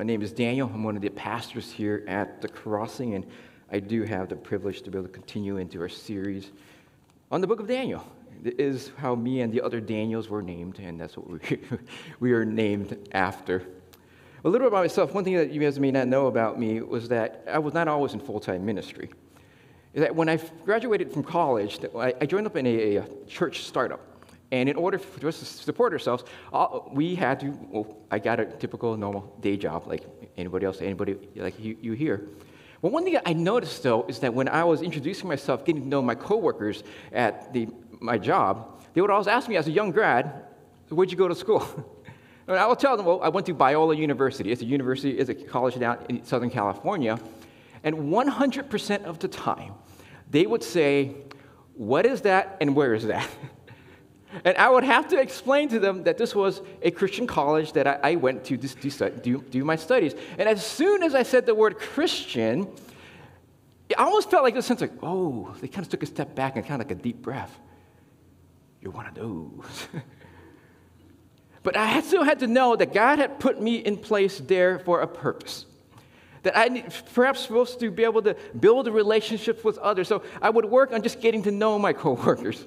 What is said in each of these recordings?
My name is Daniel. I'm one of the pastors here at the Crossing, and I do have the privilege to be able to continue into our series on the book of Daniel. It is how me and the other Daniels were named, and that's what we, we are named after. A little bit about myself. One thing that you guys may not know about me was that I was not always in full time ministry. That when I graduated from college, I joined up in a, a church startup. And in order for us to support ourselves, uh, we had to, well, I got a typical normal day job like anybody else, anybody like you, you here. But one thing I noticed though is that when I was introducing myself, getting to know my coworkers at the, my job, they would always ask me as a young grad, where'd you go to school? and I would tell them, well, I went to Biola University. It's a university, it's a college down in Southern California. And 100% of the time, they would say, what is that and where is that? And I would have to explain to them that this was a Christian college that I, I went to do, do, do, my studies. And as soon as I said the word Christian, it almost felt like a sense of, oh, they kind of took a step back and kind of like a deep breath. You're one of those. but I still had to know that God had put me in place there for a purpose. That I perhaps was supposed to be able to build a relationship with others. So I would work on just getting to know my coworkers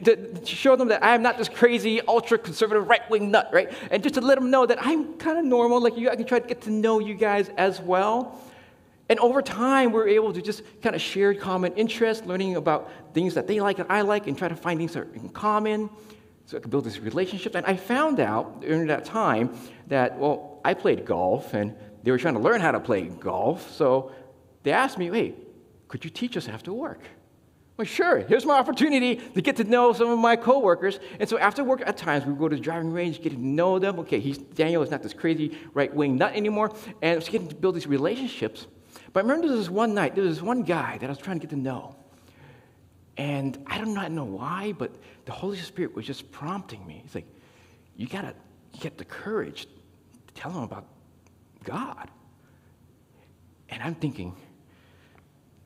to, show them that I am not this crazy, ultra conservative, right wing nut, right? And just to let them know that I'm kind of normal, like you, I can try to get to know you guys as well. And over time, we're able to just kind of share common interests, learning about things that they like and I like, and try to find things that are in common so I could build this relationship. And I found out during that time that, well, I played golf, and they were trying to learn how to play golf. So they asked me, hey, could you teach us after work? Sure, here's my opportunity to get to know some of my coworkers. And so after work, at times, we go to the driving range, get to know them. Okay, he's, Daniel is not this crazy right wing nut anymore. And it's getting to build these relationships. But I remember was one night, there was this one guy that I was trying to get to know. And I do not know why, but the Holy Spirit was just prompting me. He's like, you gotta get the courage to tell him about God. And I'm thinking,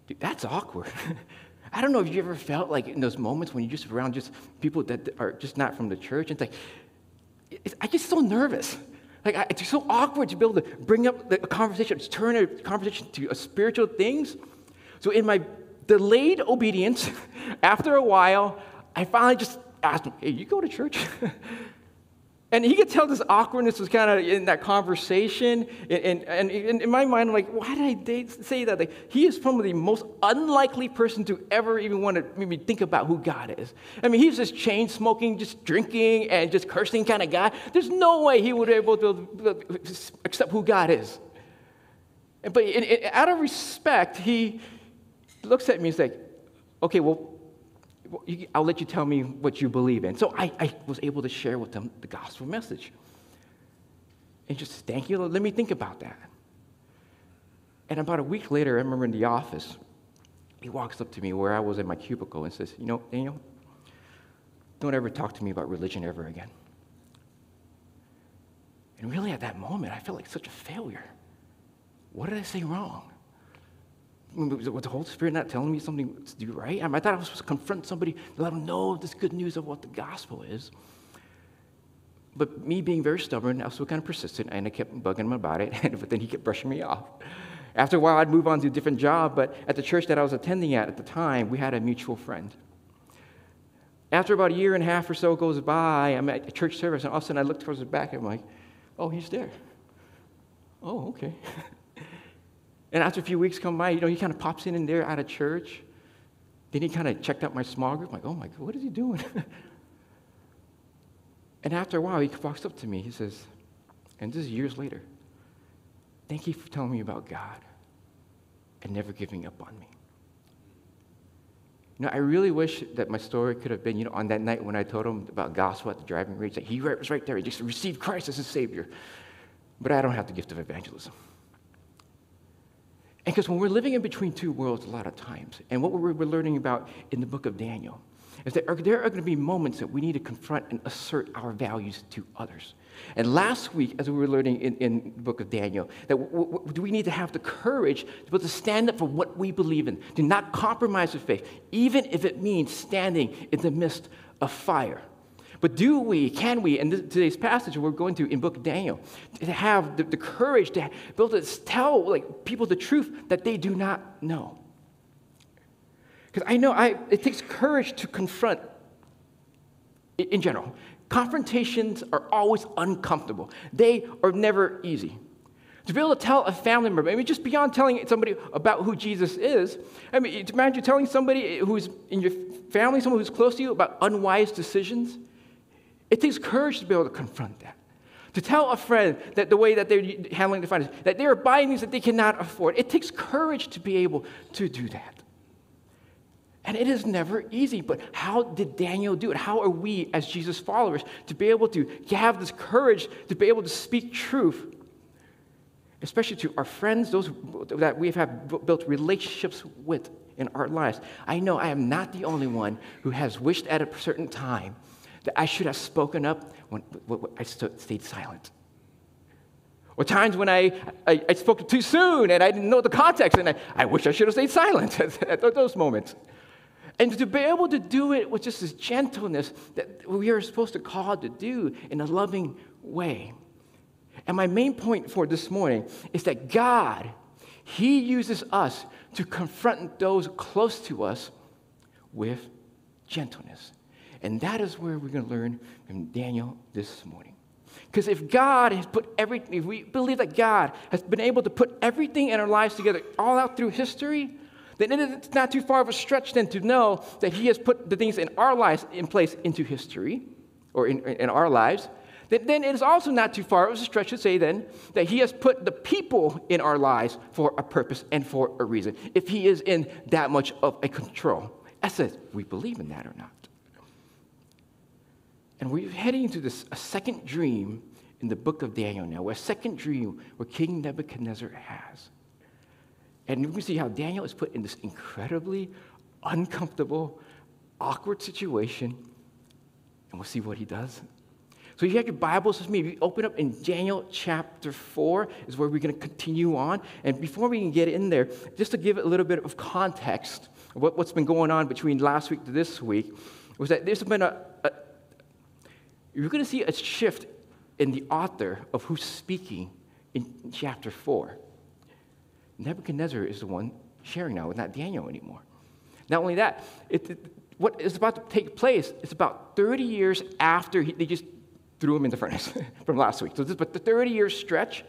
dude, that's awkward. I don't know if you ever felt like in those moments when you're just around just people that are just not from the church. It's like, it's, I get so nervous. Like, I, it's so awkward to be able to bring up the, conversation, to turn a conversation to a spiritual things. So, in my delayed obedience, after a while, I finally just asked him, Hey, you go to church? And he could tell this awkwardness was kind of in that conversation. And, and, and, in my mind, I'm like, why did I say that? Like, he is probably the most unlikely person to ever even want to maybe think about who God is. I mean, he's this chain smoking, just drinking, and just cursing kind of guy. There's no way he would be able to uh, accept who God is. But in, in, out of respect, he looks at me and says, like, okay, well, I'll let you tell me what you believe in. So I, I was able to share with them the gospel message. And just thank you. Let me think about that. And about a week later, I remember in the office, he walks up to me where I was in my cubicle and says, You know, Daniel, don't ever talk to me about religion ever again. And really, at that moment, I felt like such a failure. What did I say wrong? Was the Holy Spirit not telling me something to do right? I, thought I was supposed to confront somebody let them know this good news of what the gospel is. But me being very stubborn, I was so kind of persistent, and I kept bugging him about it, but then he kept brushing me off. After a while, I'd move on to a different job, but at the church that I was attending at at the time, we had a mutual friend. After about a year and a half or so goes by, I'm at a church service, and all of a sudden I look towards the back, and I'm like, oh, he's there. Oh, okay. And after a few weeks come by, you know, he kind of pops in and there out of church. Then he kind of checked out my small group. I'm like, oh my God, what is he doing? and after a while, he walks up to me. He says, and this is years later, thank you for telling me about God and never giving up on me. You know, I really wish that my story could have been, you know, on that night when I told him about gospel at the driving range, that he was right there. He just received Christ as his Savior. But I don't have the gift of evangelism. And because when we're living in between two worlds a lot of times, and what we're, learning about in the book of Daniel, is that there are going to be moments that we need to confront and assert our values to others. And last week, as we were learning in, in the book of Daniel, that w- w- we need to have the courage to be able to stand up for what we believe in, to not compromise with faith, even if it means standing in the midst of fire. But do we, can we, in this, today's passage we're going to in book Daniel, to have the, the courage to be able to tell like, people the truth that they do not know? Because I know I, it takes courage to confront, in general. Confrontations are always uncomfortable, they are never easy. To be able to tell a family member, I mean, just beyond telling somebody about who Jesus is, I mean, imagine telling somebody who's in your family, someone who's close to you, about unwise decisions. It takes courage to be able to confront that. To tell a friend that the way that they're handling the finances, that they're buying things that they cannot afford. It takes courage to be able to do that. And it is never easy, but how did Daniel do it? How are we, as Jesus followers, to be able to have this courage to be able to speak truth, especially to our friends, those that we have built relationships with in our lives? I know I am not the only one who has wished at a certain time that I should have spoken up when, when I stayed silent. Or times when I, I, I, spoke too soon and I didn't know the context, and I, I wish I should have stayed silent at those moments. And to be able to do it with just this gentleness that we are supposed to call to do in a loving way. And my main point for this morning is that God, He uses us to confront those close to us with gentleness. And that is where we're going to learn from Daniel this morning. Because if God has put everything, if we believe that God has been able to put everything in our lives together all out through history, then it's not too far of a stretch then to know that He has put the things in our lives in place into history or in, in our lives. Then it is also not too far of a stretch to say then that He has put the people in our lives for a purpose and for a reason. If He is in that much of a control, as says, we believe in that or not. And we're heading into this a second dream in the book of Daniel now, a second dream where King Nebuchadnezzar has. And you can see how Daniel is put in this incredibly uncomfortable, awkward situation. And we'll see what he does. So if you have your Bibles with me, if you open up in Daniel chapter 4 is where we're going to continue on. And before we can get in there, just to give it a little bit of context of what, has been going on between last week to this week, was that there's been a you're going to see a shift in the author of who's speaking in chapter 4. Nebuchadnezzar is the one sharing now, not Daniel anymore. Not only that, it, what is about to take place is about 30 years after he, they just threw him in the furnace from last week. So this is about the 30 year stretch.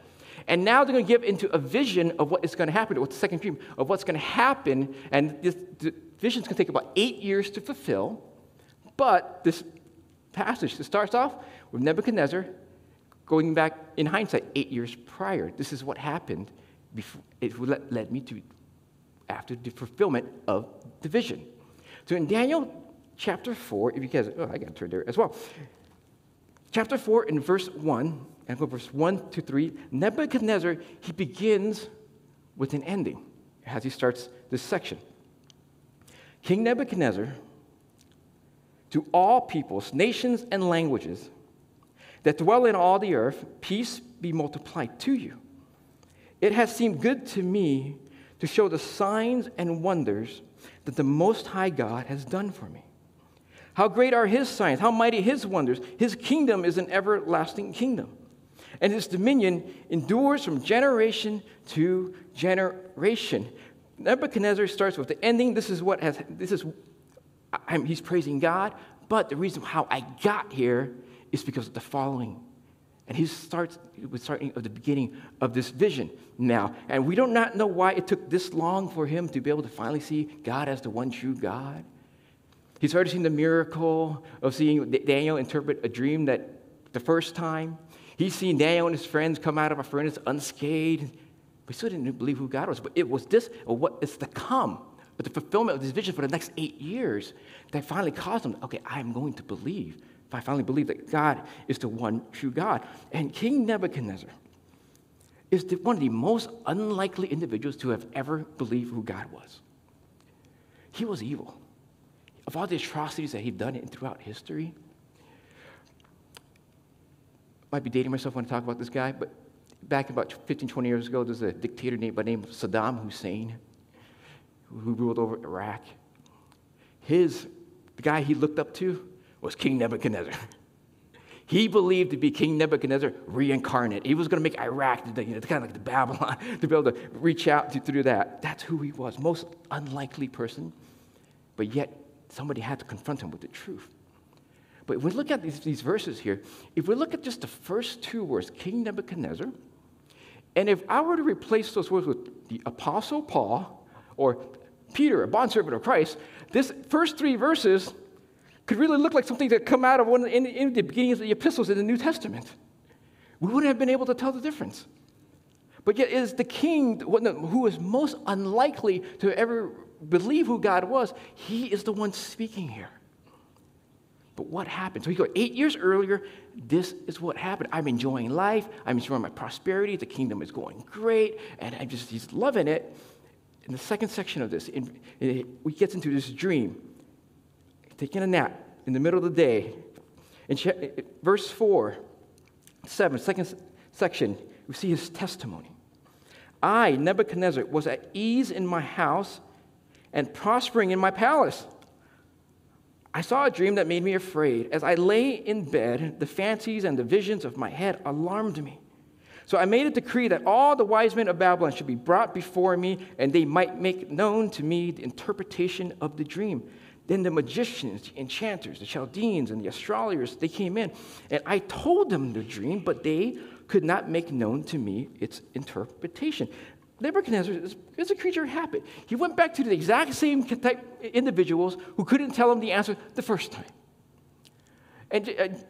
And now they're going to give into a vision of what is going to happen, what's the second dream, of what's going to happen. And this the vision is going to take about eight years to fulfill. But this passage, it starts off with Nebuchadnezzar going back in hindsight eight years prior. This is what happened before, it led me to after the fulfillment of the vision. So in Daniel chapter 4, if you guys, oh, I got to turn there as well. Chapter 4 in verse 1, and go verse 1 to 3, Nebuchadnezzar, he begins with an ending as he starts this section. King Nebuchadnezzar, to all peoples, nations, and languages that dwell in all the earth, peace be multiplied to you. It has seemed good to me to show the signs and wonders that the Most High God has done for me. How great are his signs, how mighty his wonders. His kingdom is an everlasting kingdom, and his dominion endures from generation to generation. Nebuchadnezzar starts with the ending. This is what has, this is, I'm, he's praising God, but the reason how I got here is because of the following and he starts with starting at the beginning of this vision now. And we do not know why it took this long for him to be able to finally see God as the one true God. He's already seen the miracle of seeing Daniel interpret a dream that the first time. He's seen Daniel and his friends come out of a furnace unscathed. But still didn't believe who God was. But it was this, or what is to come, but the fulfillment of this vision for the next eight years that finally caused him, okay, I'm going to believe if I finally believe that God is the one true God. And King Nebuchadnezzar is the, one of the most unlikely individuals to have ever believed who God was. He was evil. Of all the atrocities that he'd done throughout history, might be dating myself when I talk about this guy, but back about 15, 20 years ago, there's a dictator named by the name of Saddam Hussein who ruled over Iraq. His, the guy he looked up to, was King Nebuchadnezzar. He believed to be King Nebuchadnezzar reincarnate. He was going to make Iraq, you know, kind of like the Babylon, to be able to reach out to, through that. That's who he was. Most unlikely person, but yet somebody had to confront him with the truth. But if we look at these, these verses here, if we look at just the first two words, King Nebuchadnezzar, and if I were to replace those words with the Apostle Paul or Peter, a bondservant of Christ, this first three verses could really look like something that come out of one in, in the beginning of the epistles in the New Testament. We wouldn't have been able to tell the difference. But yet, it is the king who is most unlikely to ever believe who God was. He is the one speaking here. But what happened? So he goes, eight years earlier, this is what happened. I'm enjoying life. I'm enjoying my prosperity. The kingdom is going great. And I'm just, he's loving it. In the second section of this, in, in, he gets into this dream taking a nap in the middle of the day. In verse 4, 7, second section, we see his testimony. I, Nebuchadnezzar, was at ease in my house and prospering in my palace. I saw a dream that made me afraid. As I lay in bed, the fancies and the visions of my head alarmed me. So I made a decree that all the wise men of Babylon should be brought before me, and they might make known to me the interpretation of the dream. Then the magicians, the enchanters, the Chaldeans, and the astrologers, they came in. And I told them the dream, but they could not make known to me its interpretation. Nebuchadnezzar is, a creature of habit. He went back to the exact same type individuals who couldn't tell him the answer the first time. And, and,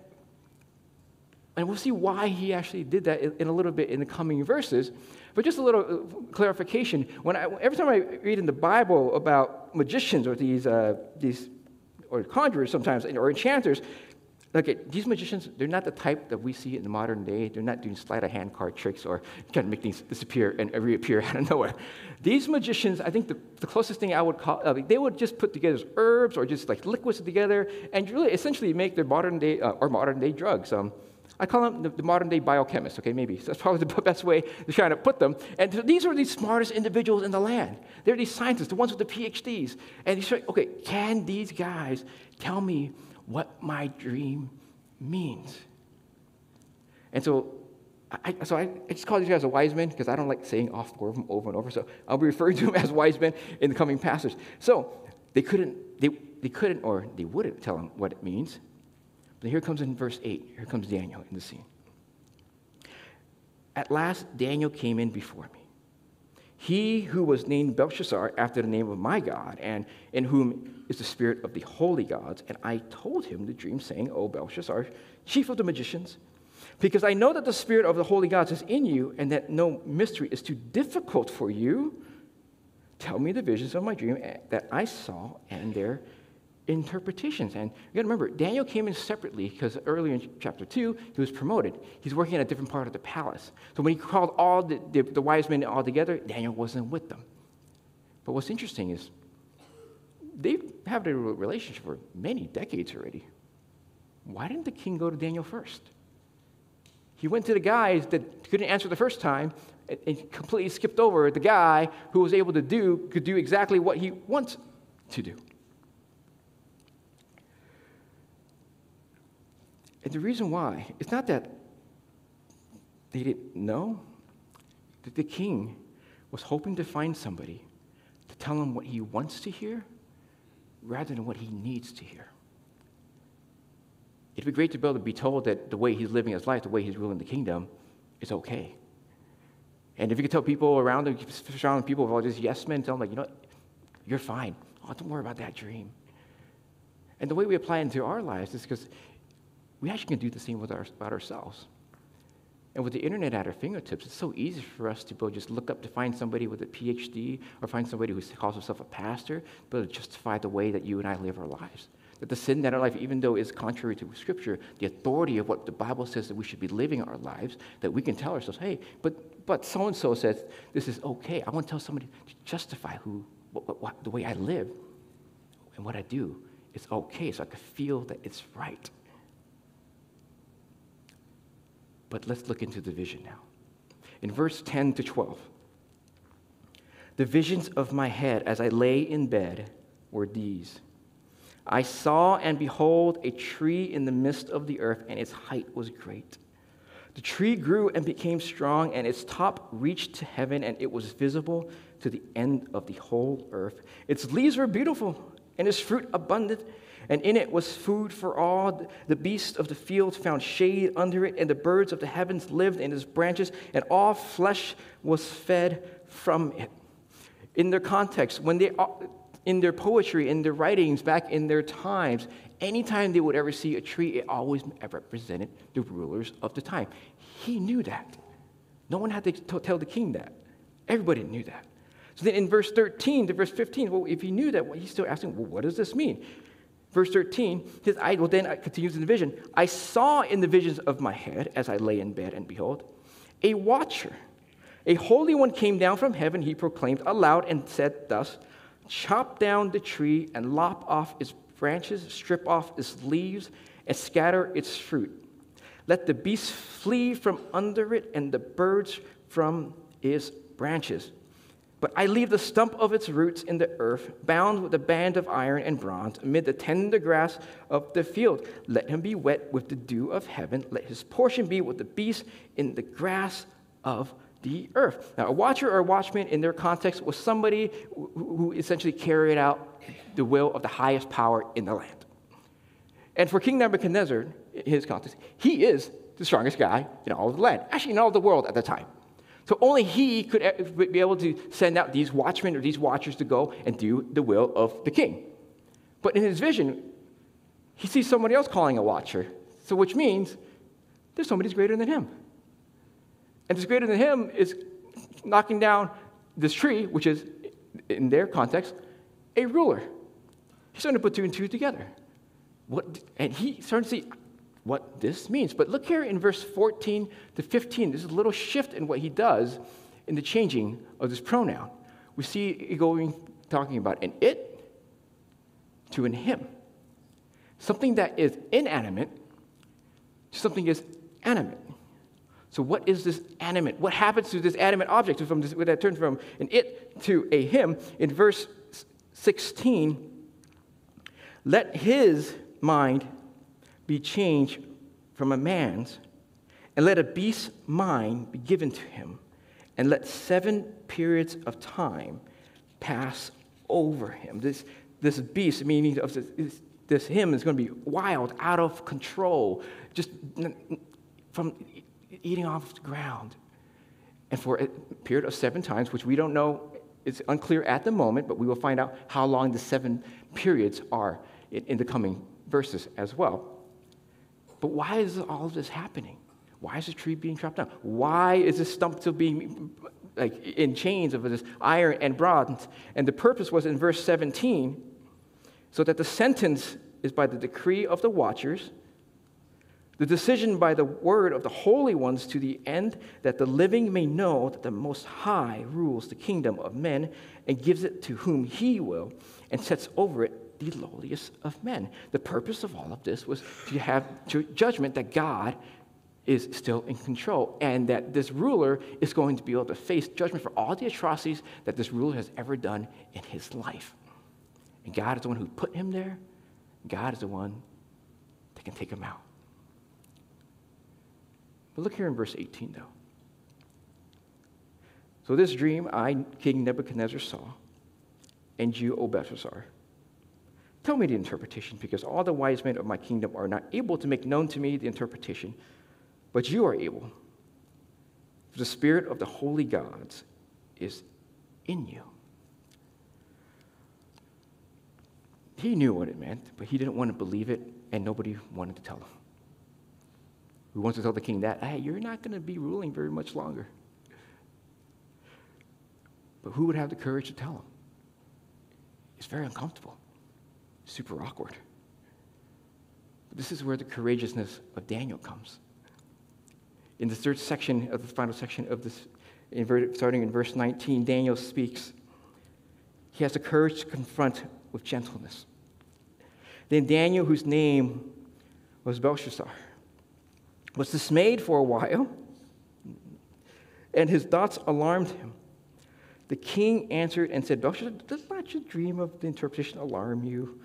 and we'll see why he actually did that in, a little bit in the coming verses. But just a little uh, clarification. When I, every time I read in the Bible about magicians or these, uh, these or conjurers sometimes, or enchanters, okay, these magicians, they're not the type that we see in the modern day. They're not doing sleight of hand card tricks or trying to make things disappear and reappear out of nowhere. These magicians, I think the, the closest thing I would call, they would just put together herbs or just like liquids together and really essentially make their modern day, uh, or modern day drugs. Um, I call them the, the modern day biochemists, okay, maybe. That's probably the best way to try to put them. And these are the smartest individuals in the land. They're these scientists, the ones with the PhDs. And you say, okay, can these guys tell me what my dream means? And so I, so I, I, just call these guys a wise men because I don't like saying off them over and over. So I'll be referring to them as wise men in the coming passage. So they couldn't, they, they couldn't, or they wouldn't tell them what it means. But here comes in verse 8, here comes Daniel in the scene. At last, Daniel came in before me. He who was named Belteshazzar after the name of my God, and in whom is the spirit of the holy gods. And I told him the dream, saying, O Belteshazzar, chief of the magicians, because I know that the spirit of the holy gods is in you, and that no mystery is too difficult for you. Tell me the visions of my dream eh, that I saw and their interpretations. And you got to remember, Daniel came in separately because earlier in chapter 2, he was promoted. He's working in a different part of the palace. So when he called all the, the, the wise men all together, Daniel wasn't with them. But what's interesting is they've had a relationship for many decades already. Why didn't the king go to Daniel first? He went to the guys that couldn't answer the first time and completely skipped over the guy who was able to do, could do exactly what he wants to do. And the reason why, it's not that they didn't know, that the king was hoping to find somebody to tell him what he wants to hear rather than what he needs to hear. It'd be great to be able to be told that the way he's living his life, the way he's ruling the kingdom, is okay. And if you could tell people around him, surrounding people with all just yes men, tell them, like, you know? You're fine. Oh, don't worry about that dream. And the way we apply it into our lives is because we actually can do the same with our, about ourselves. And with the internet at our fingertips, it's so easy for us to be just look up to find somebody with a PhD or find somebody who calls himself a pastor, but to justify the way that you and I live our lives. That the sin that our life, even though is contrary to Scripture, the authority of what the Bible says that we should be living our lives, that we can tell ourselves, hey, but but so and so says this is okay. I want to tell somebody to justify who, what, what, the way I live and what I do is okay, so I can feel that it's right. But let's look into the vision now. In verse 10 to 12, the visions of my head as I lay in bed were these I saw and behold a tree in the midst of the earth, and its height was great. The tree grew and became strong, and its top reached to heaven, and it was visible to the end of the whole earth. Its leaves were beautiful, and its fruit abundant, and in it was food for all. The beasts of the field found shade under it, and the birds of the heavens lived in its branches, and all flesh was fed from it. In their context, when they uh, in their poetry, in their writings, back in their times, anytime they would ever see a tree, it always represented the rulers of the time. He knew that. No one had to tell the king that. Everybody knew that. So then in verse 13 to verse 15, well, if he knew that, well, he's still asking, well, what does this mean? Verse 13, his eye, well, then it continues in the vision. I saw in the visions of my head as I lay in bed, and behold, a watcher, a holy one came down from heaven. He proclaimed aloud and said thus, Chop down the tree and lop off its branches, strip off its leaves, and scatter its fruit. Let the beasts flee from under it and the birds from its branches. But I leave the stump of its roots in the earth, bound with a band of iron and bronze, amid the tender grass of the field. Let him be wet with the dew of heaven. Let his portion be with the beasts in the grass of the earth. Now, a watcher or a watchman in their context was somebody who essentially carried out the will of the highest power in the land. And for King Nebuchadnezzar, in his context, he is the strongest guy in all of the land, actually, in all of the world at the time. So only he could be able to send out these watchmen or these watchers to go and do the will of the king. But in his vision, he sees somebody else calling a watcher, so which means there's somebody who's greater than him. And this greater than him is knocking down this tree, which is, in their context, a ruler. He's starting to put two and two together. What, and he starting to see what this means. But look here in verse 14 to 15. There's a little shift in what he does in the changing of this pronoun. We see it going, talking about an it to an him. Something that is inanimate to something is animate. So, what is this animate? What happens to this animate object from this, that turns from an it to a him? In verse 16, let his mind be changed from a man's, and let a beast's mind be given to him, and let seven periods of time pass over him. This, this beast, meaning of this, this him, is going to be wild, out of control, just from eating off the ground. And for a period of seven times, which we don't know, it's unclear at the moment, but we will find out how long the seven periods are in, in the coming verses as well. But why is all of this happening? Why is the tree being chopped down? Why is this stump still being like in chains of this iron and bronze? And the purpose was in verse 17, so that the sentence is by the decree of the watchers the decision by the word of the holy ones to the end that the living may know that the Most High rules the kingdom of men and gives it to whom he will and sets over it the lowliest of men. The purpose of all of this was to have judgment that God is still in control and that this ruler is going to be able to face judgment for all the atrocities that this ruler has ever done in his life. And God is the one who put him there, God is the one that can take him out. But look here in verse 18, though. So this dream I, King Nebuchadnezzar, saw, and you, O Belteshazzar. Tell me the interpretation, because all the wise men of my kingdom are not able to make known to me the interpretation, but you are able. The spirit of the holy gods is in you. He knew what it meant, but he didn't want to believe it, and nobody wanted to tell him who wants to tell the king that, hey, you're not going to be ruling very much longer. But who would have the courage to tell him? It's very uncomfortable, super awkward. But this is where the courageousness of Daniel comes. In the third section of the final section of this, starting in verse 19, Daniel speaks. He has the courage to confront with gentleness. Then Daniel, whose name was Belteshazzar, was dismayed for a while, and his thoughts alarmed him. The king answered and said, Belteshazzar, does not your dream of the interpretation alarm you?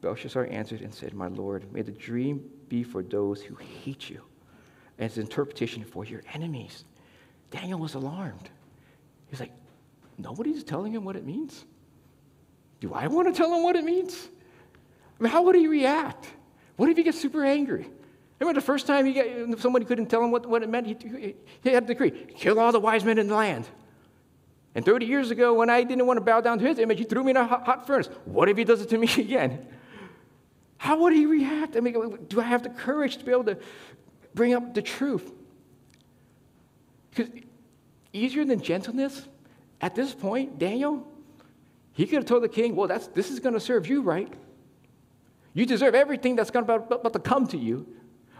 Belteshazzar answered and said, My Lord, may the dream be for those who hate you, and its interpretation for your enemies. Daniel was alarmed. He's like, Nobody's telling him what it means. Do I want to tell him what it means? I mean, how would he react? What if he gets super angry? Remember the first time he got, somebody couldn't tell him what, what it meant? He, he had a decree kill all the wise men in the land. And 30 years ago, when I didn't want to bow down to his image, he threw me in a hot, furnace. What if he does it to me again? How would he react? I mean, do I have the courage to be able to bring up the truth? Because easier than gentleness, at this point, Daniel, he could have told the king, well, that's, this is going to serve you, right? You deserve everything that's going about, about to come to you.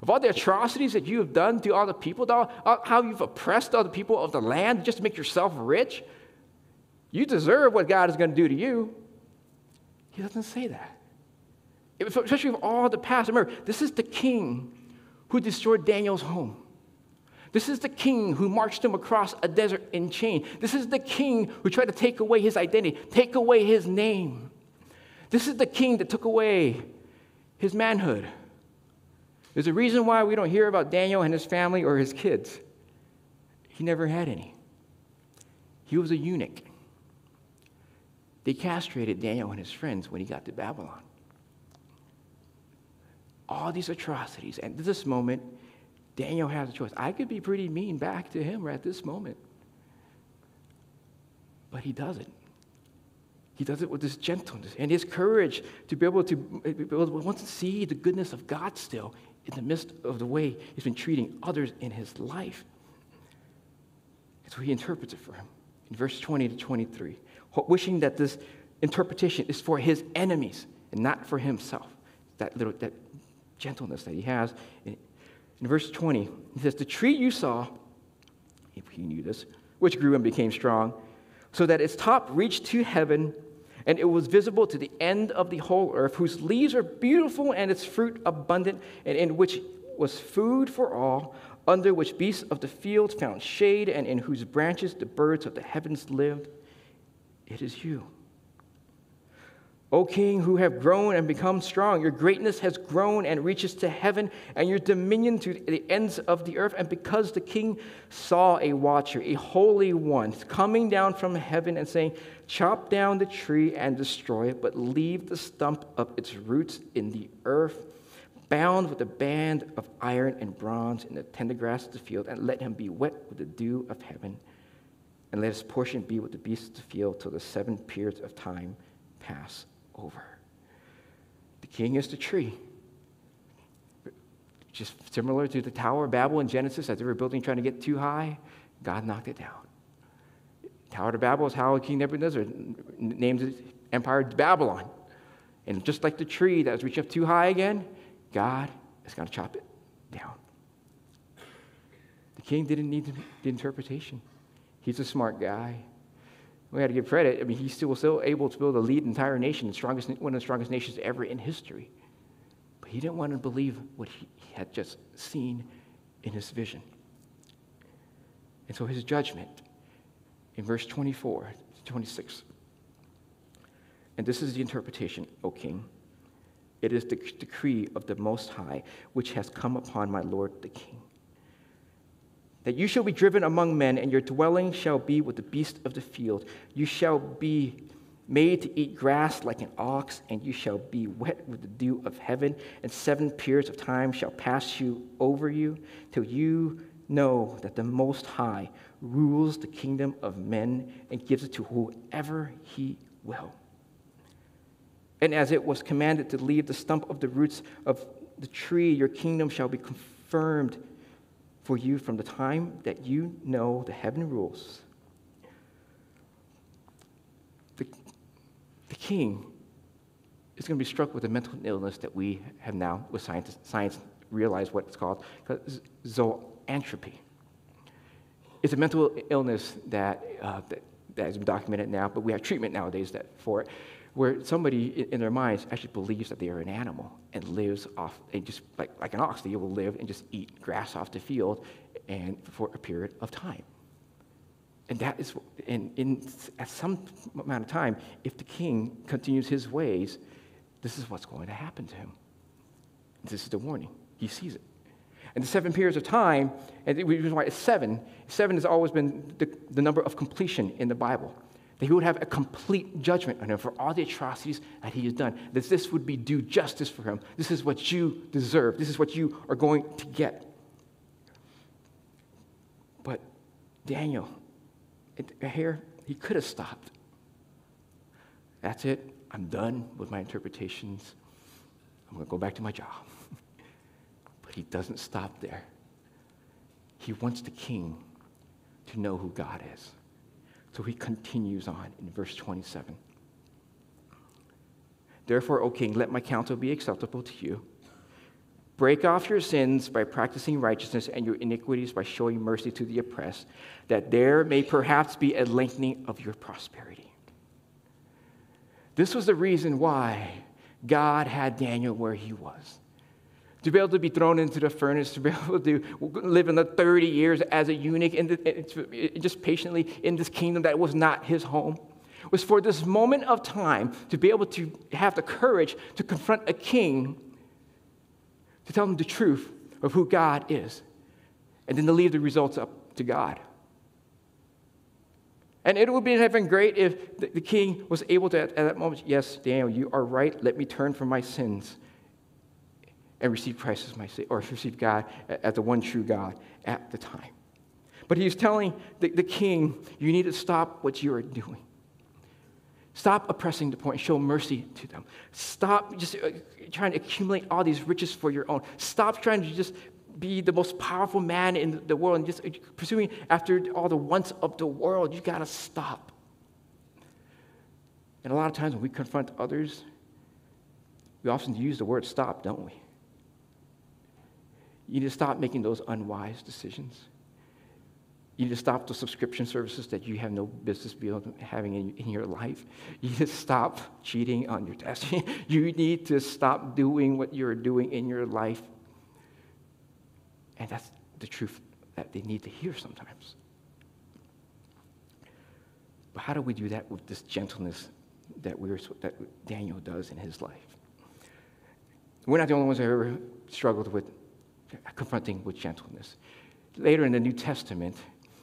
Of all the atrocities that you have done to all the people, how you've oppressed all the people of the land just to make yourself rich, you deserve what God is going to do to you. He doesn't say that. Especially with all the past. Remember, this is the king who destroyed Daniel's home. This is the king who marched him across a desert in chain. This is the king who tried to take away his identity, take away his name. This is the king that took away his manhood. There's a reason why we don't hear about Daniel and his family or his kids. He never had any. He was a eunuch. They castrated Daniel and his friends when he got to Babylon. All these atrocities. And at this moment, Daniel has a choice. I could be pretty mean back to him right at this moment. But he doesn't. He does it with this gentleness and his courage to be able to, be able to to see the goodness of God still in the midst of the way he's been treating others in his life. And so he interprets it for him in verse 20 to 23 wishing that this interpretation is for his enemies and not for himself. That little that gentleness that he has. In, in verse 20, he says, The tree you saw, if he knew this, which grew and became strong, so that its top reached to heaven, and it was visible to the end of the whole earth, whose leaves are beautiful and its fruit abundant, and in which was food for all, under which beasts of the field found shade, and in whose branches the birds of the heavens lived. It is you. O King, who have grown and become strong, your greatness has grown and reaches to heaven, and your dominion to the ends of the earth. And because the king saw a watcher, a holy one, coming down from heaven and saying, Chop down the tree and destroy it, but leave the stump of its roots in the earth, bound with a band of iron and bronze in the tender grass of the field, and let him be wet with the dew of heaven and let his portion be with the beasts of the field till the seven periods of time pass over. The king is the tree. Just similar to the Tower of Babel in Genesis, as they were building, trying to get too high, God knocked it down. Tower of Babel is how King Nebuchadnezzar named his empire Babylon. And just like the tree that was reaching up too high again, God is going to chop it down. The king didn't need the interpretation. He's a smart guy. We had to give credit. I mean, he still, still able to build a lead entire nation, the strongest, one of the strongest nations ever in history. But he didn't want to believe what he had just seen in his vision. And so his judgment in verse 24 to 26. And this is the interpretation, O king. It is the decree of the Most High which has come upon my Lord the king that you shall be driven among men, and your dwelling shall be with the beasts of the field. You shall be made to eat grass like an ox, and you shall be wet with the dew of heaven, and seven periods of time shall pass you over you, till you know that the Most High rules the kingdom of men and gives it to whoever he will. And as it was commanded to leave the stump of the roots of the tree, your kingdom shall be confirmed for you from the time that you know the heaven rules. The, the king is going to be struck with a mental illness that we have now, with science, science realize what it's called, zoanthropy. It's a mental illness that, uh, that, that has been documented now, but we have treatment nowadays that, for it where somebody in their minds actually believes that they are an animal and lives off, and just like, like an ox, they will live and just eat grass off the field and for a period of time. And that is, and in, at some amount of time, if the king continues his ways, this is what's going to happen to him. This is the warning. He sees it. And the seven periods of time, and the reason why it's seven, seven has always been the, the number of completion in the Bible. That he would have a complete judgment on him for all the atrocities that he has done. That this would be due justice for him. This is what you deserve. This is what you are going to get. But Daniel, here, he could have stopped. That's it. I'm done with my interpretations. I'm going to go back to my job. but he doesn't stop there. He wants the king to know who God is. So he continues on in verse 27. Therefore, O king, let my counsel be acceptable to you. Break off your sins by practicing righteousness and your iniquities by showing mercy to the oppressed, that there may perhaps be a lengthening of your prosperity. This was the reason why God had Daniel where he was. To be able to be thrown into the furnace, to be able to live in the 30 years as a eunuch, and just patiently in this kingdom that was not his home, was for this moment of time to be able to have the courage to confront a king, to tell him the truth of who God is, and then to leave the results up to God. And it would have been great if the, the king was able to, at that moment, yes, Daniel, you are right. Let me turn from my sins and receive Christ as my Savior, or receive God as the one true God at the time. But he's telling the, the king, you need to stop what you are doing. Stop oppressing the poor and show mercy to them. Stop just uh, trying to accumulate all these riches for your own. Stop trying to just be the most powerful man in the world and just pursuing after all the wants of the world. You got to stop. And a lot of times when we confront others, we often use the word stop, don't we? You need to stop making those unwise decisions. You need to stop the subscription services that you have no business being having in, in your life. You need to stop cheating on your test. you need to stop doing what you're doing in your life and that's the truth that they need to hear sometimes. But how do we do that with this gentleness that, we're, that Daniel does in his life? We're not the only ones that ever struggled with confronting with gentleness. Later in the New Testament,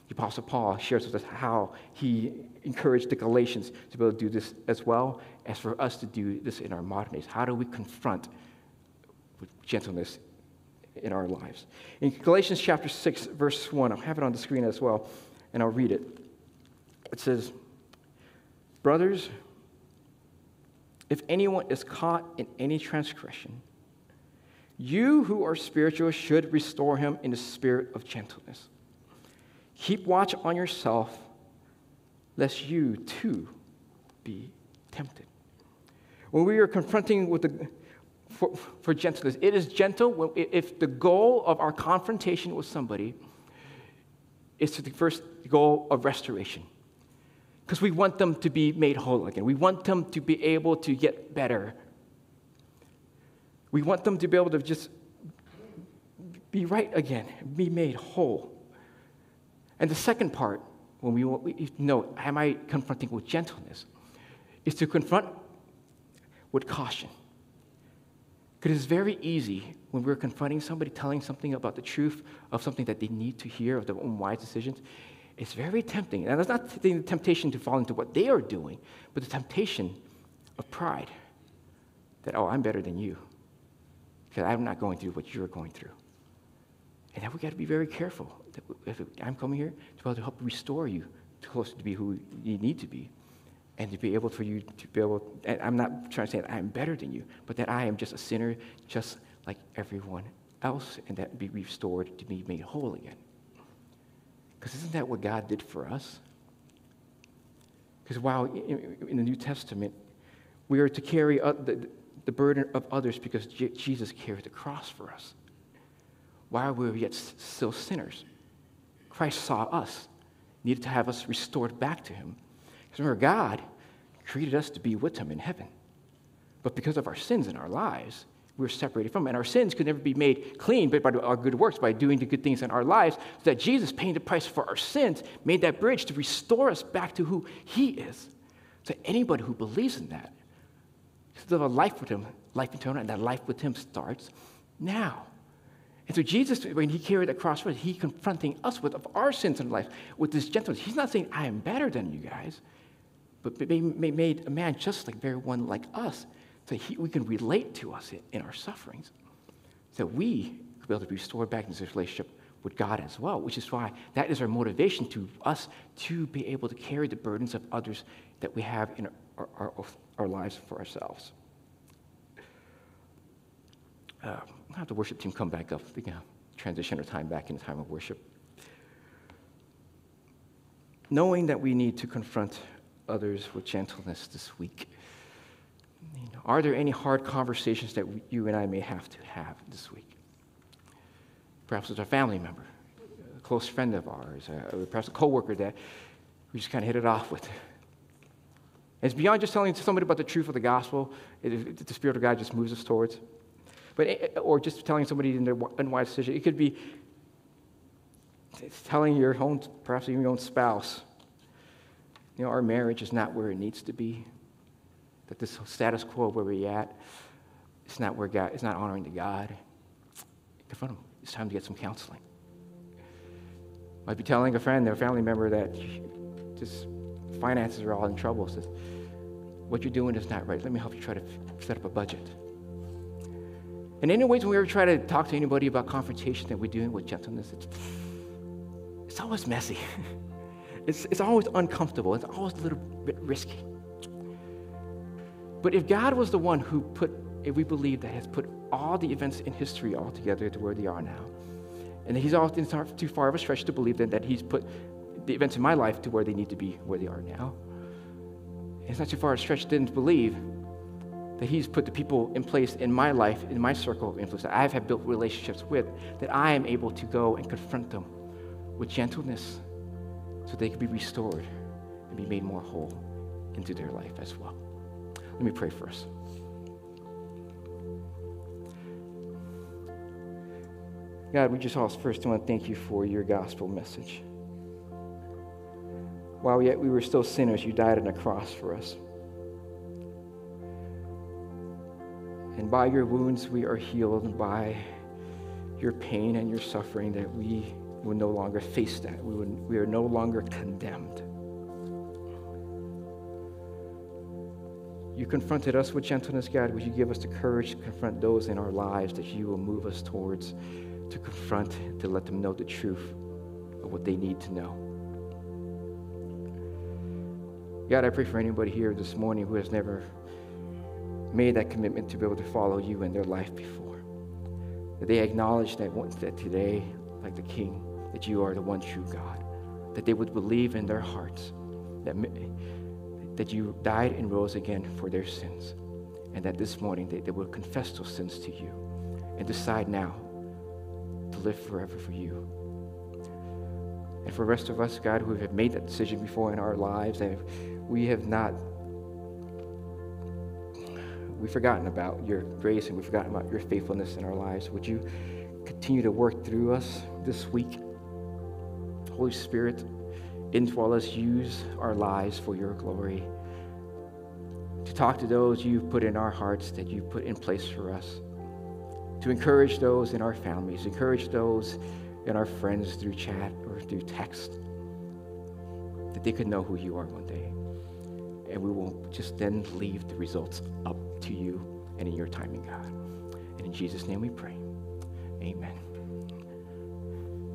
the Apostle Paul shares with us how he encouraged the Galatians to be able to do this as well as for us to do this in our modern days. How do we confront with gentleness in our lives. In Galatians chapter 6, verse 1, I'll have it on the screen as well, and I'll read it. It says, Brothers, if anyone is caught in any transgression, you who are spiritual should restore him in the spirit of gentleness. Keep watch on yourself, lest you too be tempted. When we are confronting with the for, for gentleness. It is gentle if the goal of our confrontation with somebody is to the first goal of restoration. Because we want them to be made whole again. We want them to be able to get better. We want them to be able to just be right again, be made whole. And the second part, when we, know, am I confronting with gentleness, is to confront with caution. Because it's very easy when we're confronting somebody, telling something about the truth of something that they need to hear, of their own wise decisions. It's very tempting. And it's not the temptation to fall into what they are doing, but the temptation of pride that, oh, I'm better than you because I'm not going through what you're going through. And then we got to be very careful. If I'm coming here to be able to help restore you to closer to be who you need to be and to be able for you to be able, I'm not trying to say that I'm better than you, but that I am just a sinner just like everyone else, and that be restored to be made whole again. Because isn't that what God did for us? Because while in, in, the New Testament, we are to carry the, the burden of others because J- Jesus carried the cross for us. While we were yet still sinners, Christ saw us, needed to have us restored back to Him because remember, God created us to be with Him in heaven. But because of our sins in our lives, we are separated from Him. And our sins could never be made clean but by our good works, by doing the good things in our lives, so that Jesus paying the price for our sins made that bridge to restore us back to who He is. So anybody who believes in that to live a life with Him, life eternal, and that life with Him starts now. And so Jesus, when he carried the cross for us, he confronting us with of our sins and life with this gentleness. He's not saying, I am better than you guys, but made a man just like very one like us, so he, we can relate to us in, our sufferings. So we could be able to be restored back into this relationship with God as well, which is why that is our motivation to us to be able to carry the burdens of others that we have in our, our, our lives for ourselves. Uh, I'll have the worship team come back up. We can transition our time back into time of worship. Knowing that we need to confront others with gentleness this week. You know, are there any hard conversations that you and I may have to have this week? Perhaps with a family member, a close friend of ours, or perhaps a coworker that we just kind of hit it off with. It's beyond just telling somebody about the truth of the gospel. The Spirit of God just moves us towards. But, or just telling somebody in their unwise decision. It could be telling your own, perhaps even your own spouse, you know, our marriage is not where it needs to be. That this status quo where we're at, it's not where God, it's not honoring to God. Confront them. It's time to get some counseling. Might be telling a friend or a family member that just finances are all in trouble. Says, what you're doing is not right. Let me help you try to set up a budget. And anyways, when we ever try to talk to anybody about confrontation that we're doing with gentleness, it's, it's always messy. It's, it's always uncomfortable. It's always a little bit risky. But if God was the one who put, if we believe that has put all the events in history all together to where they are now, and He's often too far of a stretch to believe that, that He's put the events in my life to where they need to be where they are now. It's not too far a stretch to believe that He's put the people in place in my life, in my circle of influence, that I have built relationships with, that I am able to go and confront them with gentleness so they can be restored and be made more whole into their life as well. Let me pray for us. God, we just also first want to thank you for your gospel message. While yet we were still sinners, you died on a cross for us. And by your wounds we are healed, and by your pain and your suffering that we will no longer face that. We, would, we are no longer condemned. You confronted us with gentleness, God. Would you give us the courage to confront those in our lives that you will move us towards to confront, to let them know the truth of what they need to know? God, I pray for anybody here this morning who has never made that commitment to be able to follow you in their life before. That they acknowledge that, that today, like the King, that you are the one true God. That they would believe in their hearts that, that you died and rose again for their sins. And that this morning they, they will confess those sins to you and decide now to live forever for you. And for the rest of us, God, who have made that decision before in our lives, that we have not we've forgotten about your grace and we've forgotten about your faithfulness in our lives. Would you continue to work through us this week? Holy Spirit, indwell us, use our lives for your glory. To talk to those you've put in our hearts that you've put in place for us. To encourage those in our families, encourage those in our friends through chat or through text, that they could know who you are one day. And we will just then leave the results up to you and in your timing, God. And in Jesus' name we pray. Amen.